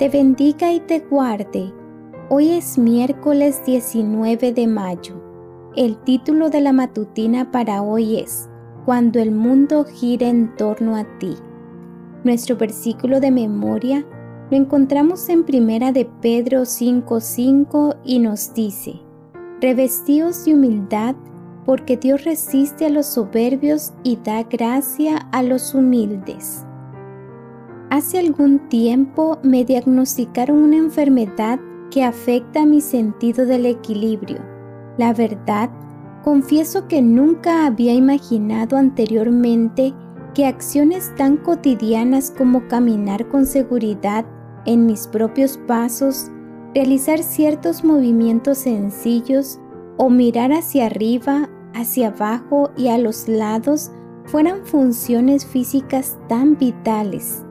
te bendiga y te guarde. Hoy es miércoles 19 de mayo. El título de la matutina para hoy es Cuando el mundo gire en torno a ti. Nuestro versículo de memoria lo encontramos en Primera de Pedro 5:5 y nos dice: Revestíos de humildad, porque Dios resiste a los soberbios y da gracia a los humildes. Hace algún tiempo me diagnosticaron una enfermedad que afecta mi sentido del equilibrio. La verdad, confieso que nunca había imaginado anteriormente que acciones tan cotidianas como caminar con seguridad en mis propios pasos, realizar ciertos movimientos sencillos o mirar hacia arriba, hacia abajo y a los lados fueran funciones físicas tan vitales.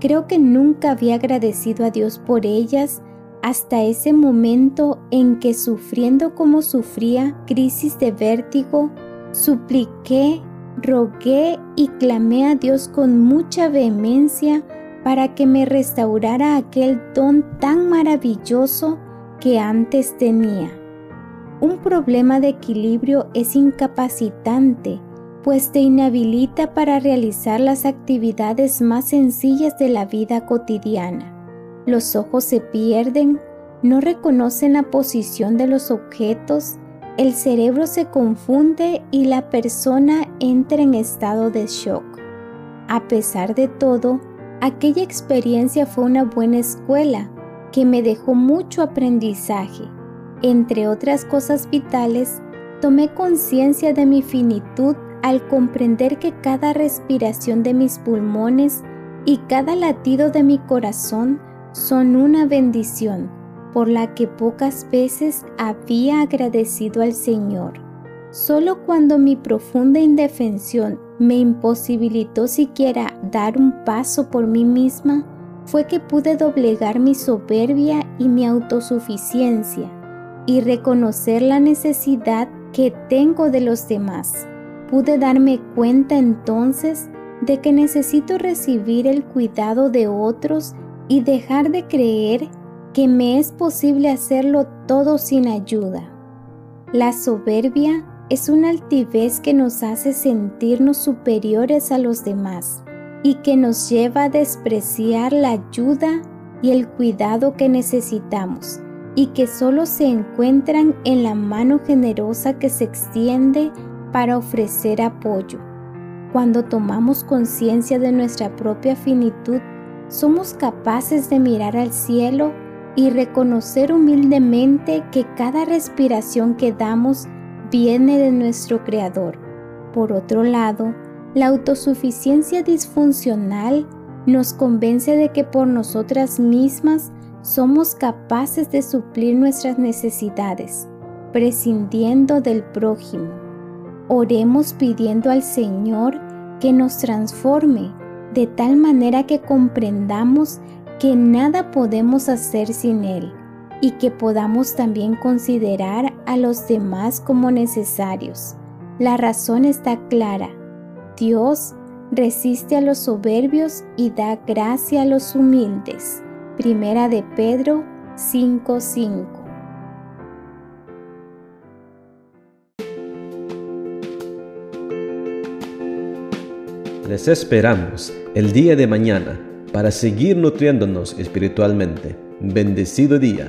Creo que nunca había agradecido a Dios por ellas hasta ese momento en que sufriendo como sufría crisis de vértigo, supliqué, rogué y clamé a Dios con mucha vehemencia para que me restaurara aquel don tan maravilloso que antes tenía. Un problema de equilibrio es incapacitante, pues te inhabilita para realizar las actividades más sencillas de la vida cotidiana. Los ojos se pierden, no reconocen la posición de los objetos, el cerebro se confunde y la persona entra en estado de shock. A pesar de todo, Aquella experiencia fue una buena escuela que me dejó mucho aprendizaje. Entre otras cosas vitales, tomé conciencia de mi finitud al comprender que cada respiración de mis pulmones y cada latido de mi corazón son una bendición por la que pocas veces había agradecido al Señor. Solo cuando mi profunda indefensión me imposibilitó siquiera dar un paso por mí misma, fue que pude doblegar mi soberbia y mi autosuficiencia y reconocer la necesidad que tengo de los demás. Pude darme cuenta entonces de que necesito recibir el cuidado de otros y dejar de creer que me es posible hacerlo todo sin ayuda. La soberbia es una altivez que nos hace sentirnos superiores a los demás y que nos lleva a despreciar la ayuda y el cuidado que necesitamos y que solo se encuentran en la mano generosa que se extiende para ofrecer apoyo. Cuando tomamos conciencia de nuestra propia finitud, somos capaces de mirar al cielo y reconocer humildemente que cada respiración que damos viene de nuestro Creador. Por otro lado, la autosuficiencia disfuncional nos convence de que por nosotras mismas somos capaces de suplir nuestras necesidades, prescindiendo del prójimo. Oremos pidiendo al Señor que nos transforme de tal manera que comprendamos que nada podemos hacer sin Él y que podamos también considerar a los demás como necesarios. La razón está clara. Dios resiste a los soberbios y da gracia a los humildes. Primera de Pedro 5:5. Les esperamos el día de mañana para seguir nutriéndonos espiritualmente. Bendecido día.